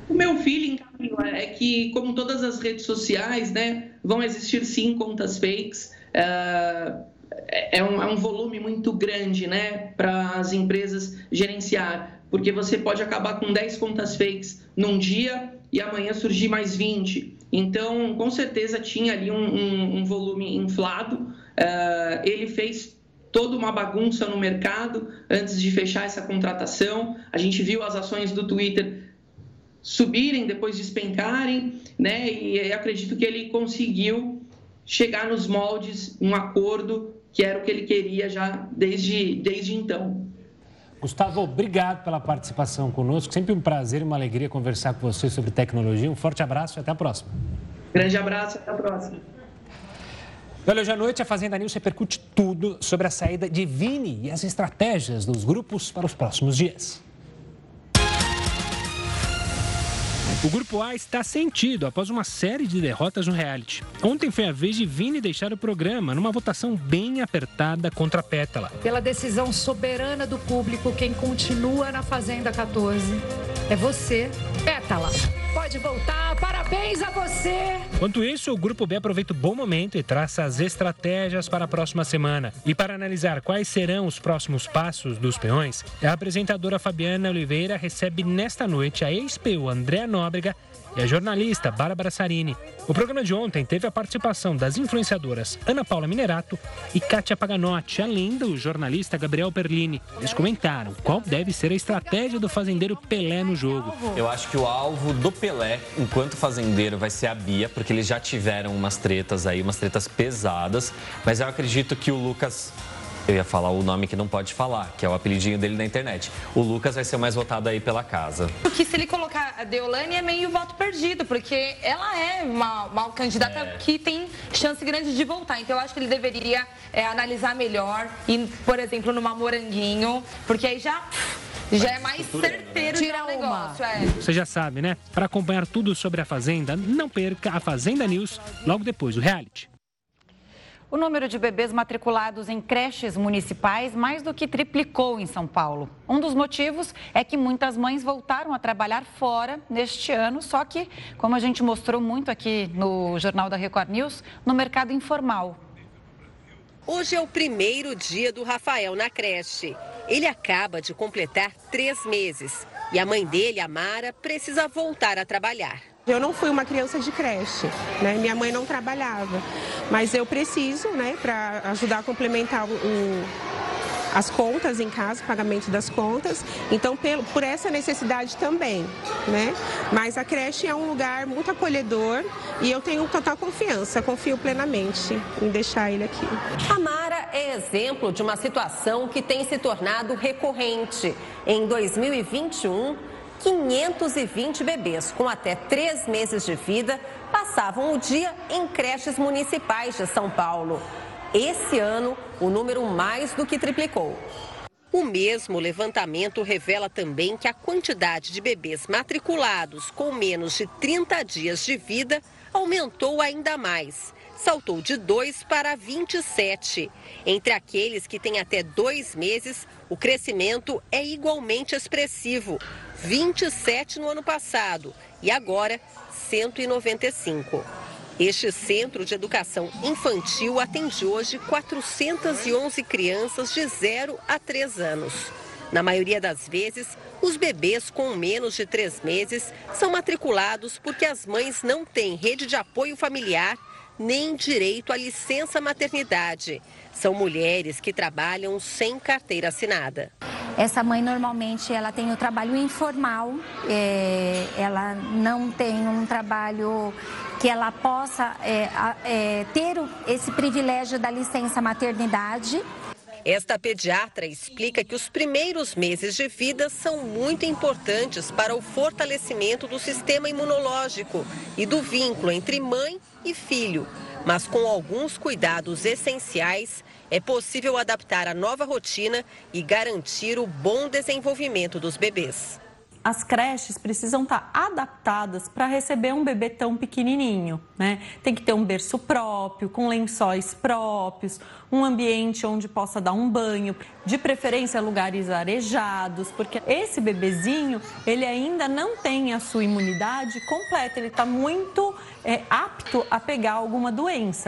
O meu feeling, Camila, é que, como todas as redes sociais, né, vão existir sim contas fakes. Uh, é, um, é um volume muito grande, né, para as empresas gerenciar, porque você pode acabar com 10 contas fakes num dia e amanhã surgir mais 20. Então, com certeza tinha ali um, um, um volume inflado. Uh, ele fez toda uma bagunça no mercado antes de fechar essa contratação. A gente viu as ações do Twitter subirem, depois despencarem, né? E acredito que ele conseguiu chegar nos moldes, um acordo que era o que ele queria já desde, desde então. Gustavo, obrigado pela participação conosco. Sempre um prazer e uma alegria conversar com você sobre tecnologia. Um forte abraço e até a próxima. Grande abraço e até a próxima. Olha, hoje à noite a Fazenda News repercute tudo sobre a saída de Vini e as estratégias dos grupos para os próximos dias. O Grupo A está sentido após uma série de derrotas no reality. Ontem foi a vez de Vini deixar o programa numa votação bem apertada contra a Pétala. Pela decisão soberana do público, quem continua na Fazenda 14 é você, Pétala. Pode voltar, parabéns a você! Enquanto isso, o Grupo B aproveita o bom momento e traça as estratégias para a próxima semana. E para analisar quais serão os próximos passos dos peões, a apresentadora Fabiana Oliveira recebe nesta noite a ex-PU Andréa Nóbrega e a jornalista Bárbara Sarini. O programa de ontem teve a participação das influenciadoras Ana Paula Minerato e Kátia Paganotti, além do jornalista Gabriel Perlini. Eles comentaram qual deve ser a estratégia do fazendeiro Pelé no jogo. Eu acho que o alvo do Pelé, enquanto fazendeiro, vai ser a Bia, porque eles já tiveram umas tretas aí, umas tretas pesadas. Mas eu acredito que o Lucas eu ia falar o nome que não pode falar, que é o apelidinho dele na internet. O Lucas vai ser o mais votado aí pela casa. Porque se ele colocar a Deolane é meio voto perdido, porque ela é uma, uma candidata é. que tem chance grande de voltar. Então eu acho que ele deveria é, analisar melhor e, por exemplo, numa moranguinho, porque aí já já é mais certeiro Tira o negócio. É. Você já sabe, né? Para acompanhar tudo sobre a Fazenda, não perca a Fazenda News logo depois do reality. O número de bebês matriculados em creches municipais mais do que triplicou em São Paulo. Um dos motivos é que muitas mães voltaram a trabalhar fora neste ano, só que, como a gente mostrou muito aqui no Jornal da Record News, no mercado informal. Hoje é o primeiro dia do Rafael na creche. Ele acaba de completar três meses e a mãe dele, a Mara, precisa voltar a trabalhar. Eu não fui uma criança de creche, né? Minha mãe não trabalhava, mas eu preciso, né, para ajudar a complementar o, as contas em casa, o pagamento das contas. Então, por essa necessidade também, né? Mas a creche é um lugar muito acolhedor e eu tenho total confiança, confio plenamente em deixar ele aqui. A Mara é exemplo de uma situação que tem se tornado recorrente. Em 2021, 520 bebês com até três meses de vida passavam o dia em creches municipais de São Paulo. Esse ano, o número mais do que triplicou. O mesmo levantamento revela também que a quantidade de bebês matriculados com menos de 30 dias de vida aumentou ainda mais. Saltou de 2 para 27. Entre aqueles que têm até dois meses, o crescimento é igualmente expressivo. 27 no ano passado e agora 195. Este centro de educação infantil atende hoje 411 crianças de 0 a 3 anos. Na maioria das vezes, os bebês com menos de três meses são matriculados porque as mães não têm rede de apoio familiar nem direito à licença maternidade. São mulheres que trabalham sem carteira assinada. Essa mãe normalmente ela tem o trabalho informal, é, ela não tem um trabalho que ela possa é, é, ter esse privilégio da licença maternidade. Esta pediatra explica que os primeiros meses de vida são muito importantes para o fortalecimento do sistema imunológico e do vínculo entre mãe e filho. Mas com alguns cuidados essenciais, é possível adaptar a nova rotina e garantir o bom desenvolvimento dos bebês. As creches precisam estar adaptadas para receber um bebê tão pequenininho, né? Tem que ter um berço próprio, com lençóis próprios, um ambiente onde possa dar um banho, de preferência lugares arejados, porque esse bebezinho ele ainda não tem a sua imunidade completa, ele está muito é, apto a pegar alguma doença.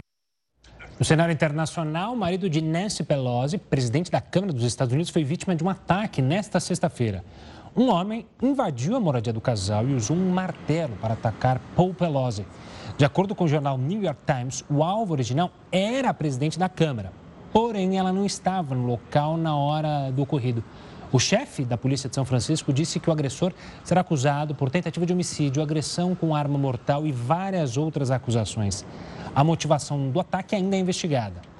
No cenário internacional, o marido de Nancy Pelosi, presidente da Câmara dos Estados Unidos, foi vítima de um ataque nesta sexta-feira. Um homem invadiu a moradia do casal e usou um martelo para atacar Paul Pelosi. De acordo com o jornal New York Times, o alvo original era a presidente da Câmara. Porém, ela não estava no local na hora do ocorrido. O chefe da Polícia de São Francisco disse que o agressor será acusado por tentativa de homicídio, agressão com arma mortal e várias outras acusações. A motivação do ataque ainda é investigada.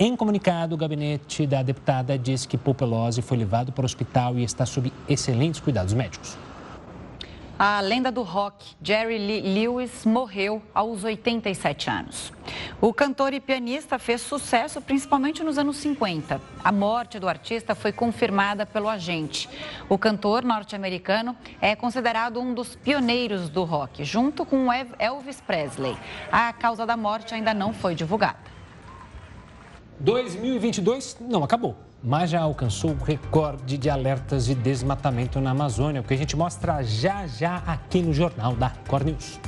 Em comunicado, o gabinete da deputada diz que Popelose foi levado para o hospital e está sob excelentes cuidados médicos. A lenda do rock, Jerry Lee Lewis, morreu aos 87 anos. O cantor e pianista fez sucesso principalmente nos anos 50. A morte do artista foi confirmada pelo agente. O cantor norte-americano é considerado um dos pioneiros do rock, junto com Elvis Presley. A causa da morte ainda não foi divulgada. 2022 não acabou mas já alcançou o recorde de alertas de desmatamento na Amazônia, o que a gente mostra já já aqui no Jornal da Record News.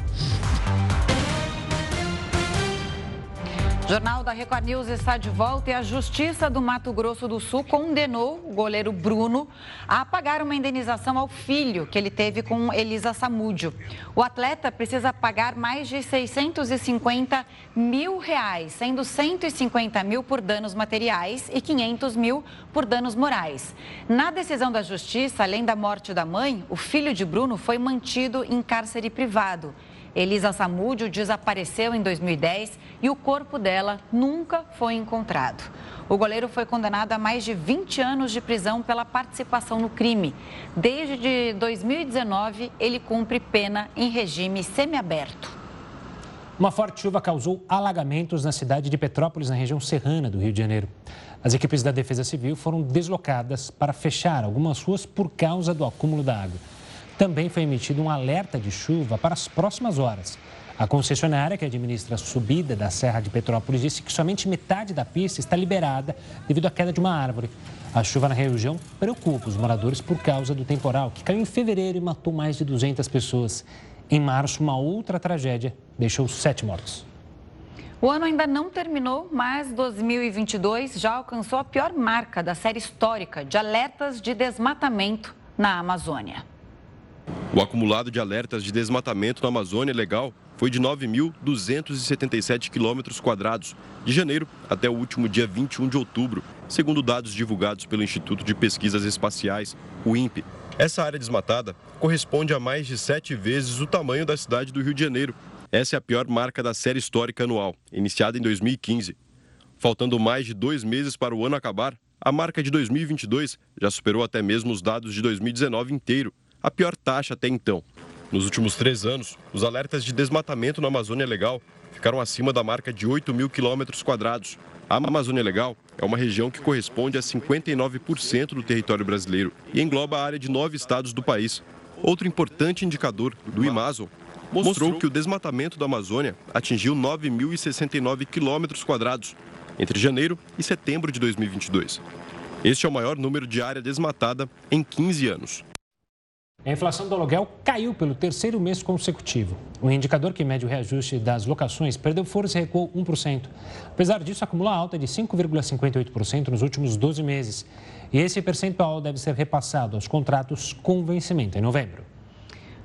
Jornal da Record News está de volta e a Justiça do Mato Grosso do Sul condenou o goleiro Bruno a pagar uma indenização ao filho que ele teve com Elisa Samúdio. O atleta precisa pagar mais de 650 mil reais, sendo 150 mil por danos materiais e 500 mil por danos morais. Na decisão da Justiça, além da morte da mãe, o filho de Bruno foi mantido em cárcere privado. Elisa Samúdio desapareceu em 2010 e o corpo dela nunca foi encontrado. O goleiro foi condenado a mais de 20 anos de prisão pela participação no crime. Desde 2019, ele cumpre pena em regime semiaberto. Uma forte chuva causou alagamentos na cidade de Petrópolis, na região serrana do Rio de Janeiro. As equipes da Defesa Civil foram deslocadas para fechar algumas ruas por causa do acúmulo da água também foi emitido um alerta de chuva para as próximas horas. A concessionária que administra a subida da Serra de Petrópolis disse que somente metade da pista está liberada devido à queda de uma árvore. A chuva na região preocupa os moradores por causa do temporal, que caiu em fevereiro e matou mais de 200 pessoas. Em março, uma outra tragédia deixou sete mortos. O ano ainda não terminou, mas 2022 já alcançou a pior marca da série histórica de alertas de desmatamento na Amazônia. O acumulado de alertas de desmatamento na Amazônia Legal foi de 9.277 quilômetros quadrados, de janeiro até o último dia 21 de outubro, segundo dados divulgados pelo Instituto de Pesquisas Espaciais, o INPE. Essa área desmatada corresponde a mais de sete vezes o tamanho da cidade do Rio de Janeiro. Essa é a pior marca da série histórica anual, iniciada em 2015. Faltando mais de dois meses para o ano acabar, a marca de 2022 já superou até mesmo os dados de 2019 inteiro, a pior taxa até então. Nos últimos três anos, os alertas de desmatamento na Amazônia Legal ficaram acima da marca de 8 mil quilômetros quadrados. A Amazônia Legal é uma região que corresponde a 59% do território brasileiro e engloba a área de nove estados do país. Outro importante indicador do IMASO mostrou que o desmatamento da Amazônia atingiu 9.069 quilômetros quadrados entre janeiro e setembro de 2022. Este é o maior número de área desmatada em 15 anos. A inflação do aluguel caiu pelo terceiro mês consecutivo. O indicador que mede o reajuste das locações perdeu força e recuou 1%. Apesar disso, acumula alta de 5,58% nos últimos 12 meses. E esse percentual deve ser repassado aos contratos com vencimento em novembro.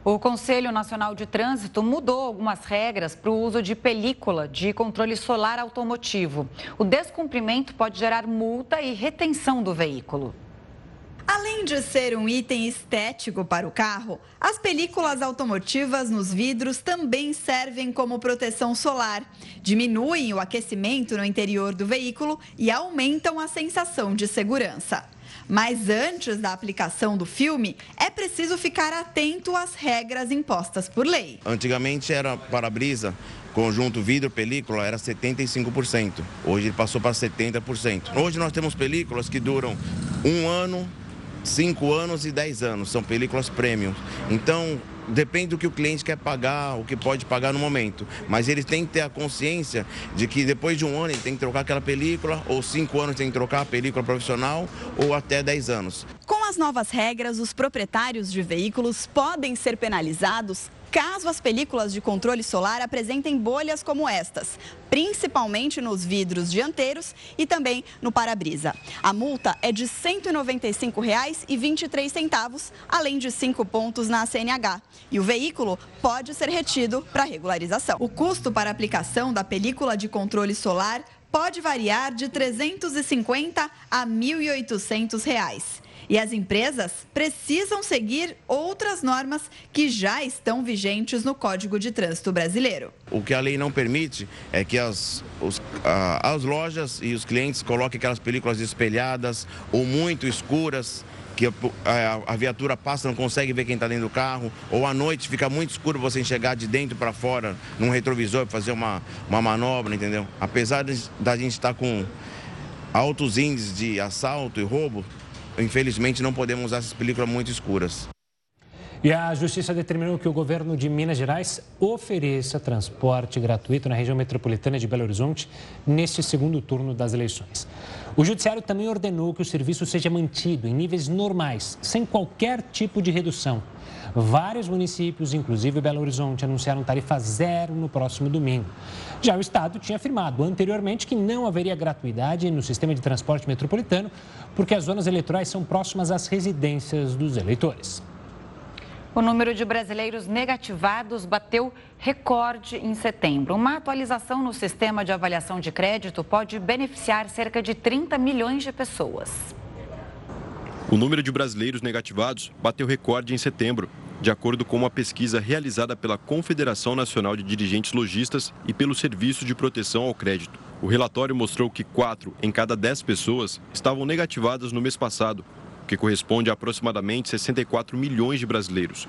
O Conselho Nacional de Trânsito mudou algumas regras para o uso de película de controle solar automotivo. O descumprimento pode gerar multa e retenção do veículo. Além de ser um item estético para o carro, as películas automotivas nos vidros também servem como proteção solar, diminuem o aquecimento no interior do veículo e aumentam a sensação de segurança. Mas antes da aplicação do filme, é preciso ficar atento às regras impostas por lei. Antigamente era para-brisa, conjunto vidro, película, era 75%. Hoje ele passou para 70%. Hoje nós temos películas que duram um ano 5 anos e 10 anos, são películas premium. Então, depende do que o cliente quer pagar, o que pode pagar no momento. Mas ele tem que ter a consciência de que depois de um ano ele tem que trocar aquela película, ou cinco anos tem que trocar a película profissional, ou até 10 anos. Com as novas regras, os proprietários de veículos podem ser penalizados caso as películas de controle solar apresentem bolhas como estas, principalmente nos vidros dianteiros e também no para-brisa. A multa é de R$ 195,23, além de cinco pontos na CNH. E o veículo pode ser retido para regularização. O custo para aplicação da película de controle solar pode variar de R$ 350 a R$ 1.800. E as empresas precisam seguir outras normas que já estão vigentes no Código de Trânsito Brasileiro. O que a lei não permite é que as, os, as lojas e os clientes coloquem aquelas películas espelhadas ou muito escuras que a, viatura passa, não consegue ver quem está dentro do carro, ou à noite fica muito escuro você enxergar de dentro para fora num retrovisor fazer uma, uma manobra, entendeu? Apesar da gente estar tá com altos índices de assalto e roubo, infelizmente não podemos usar essas películas muito escuras. E a Justiça determinou que o governo de Minas Gerais ofereça transporte gratuito na região metropolitana de Belo Horizonte neste segundo turno das eleições. O Judiciário também ordenou que o serviço seja mantido em níveis normais, sem qualquer tipo de redução. Vários municípios, inclusive Belo Horizonte, anunciaram tarifa zero no próximo domingo. Já o Estado tinha afirmado anteriormente que não haveria gratuidade no sistema de transporte metropolitano, porque as zonas eleitorais são próximas às residências dos eleitores. O número de brasileiros negativados bateu recorde em setembro. Uma atualização no sistema de avaliação de crédito pode beneficiar cerca de 30 milhões de pessoas. O número de brasileiros negativados bateu recorde em setembro de acordo com uma pesquisa realizada pela Confederação Nacional de Dirigentes Logistas e pelo Serviço de Proteção ao Crédito. O relatório mostrou que 4 em cada 10 pessoas estavam negativadas no mês passado, o que corresponde a aproximadamente 64 milhões de brasileiros.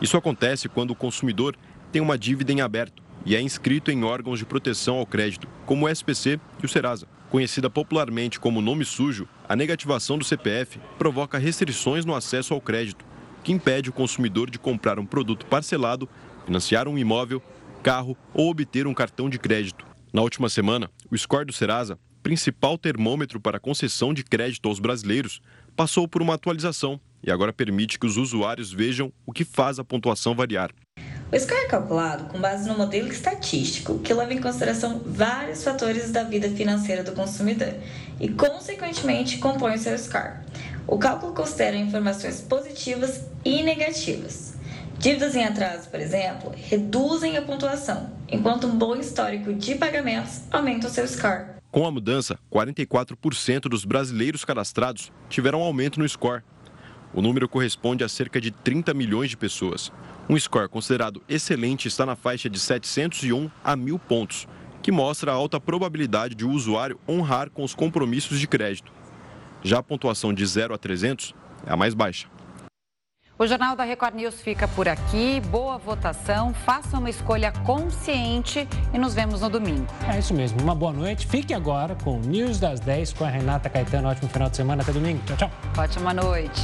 Isso acontece quando o consumidor tem uma dívida em aberto e é inscrito em órgãos de proteção ao crédito, como o SPC e o Serasa. Conhecida popularmente como nome sujo, a negativação do CPF provoca restrições no acesso ao crédito que impede o consumidor de comprar um produto parcelado, financiar um imóvel, carro ou obter um cartão de crédito. Na última semana, o score do Serasa, principal termômetro para concessão de crédito aos brasileiros, passou por uma atualização e agora permite que os usuários vejam o que faz a pontuação variar. O score é calculado com base no modelo estatístico, que leva em consideração vários fatores da vida financeira do consumidor e, consequentemente, compõe o seu score. O cálculo considera informações positivas e negativas. Dívidas em atraso, por exemplo, reduzem a pontuação, enquanto um bom histórico de pagamentos aumenta o seu score. Com a mudança, 44% dos brasileiros cadastrados tiveram aumento no score. O número corresponde a cerca de 30 milhões de pessoas. Um score considerado excelente está na faixa de 701 a 1000 pontos, que mostra a alta probabilidade de o usuário honrar com os compromissos de crédito. Já a pontuação de 0 a 300 é a mais baixa. O Jornal da Record News fica por aqui. Boa votação, faça uma escolha consciente e nos vemos no domingo. É isso mesmo. Uma boa noite. Fique agora com o News das 10 com a Renata Caetano. Ótimo final de semana. Até domingo. Tchau, tchau. Ótima noite.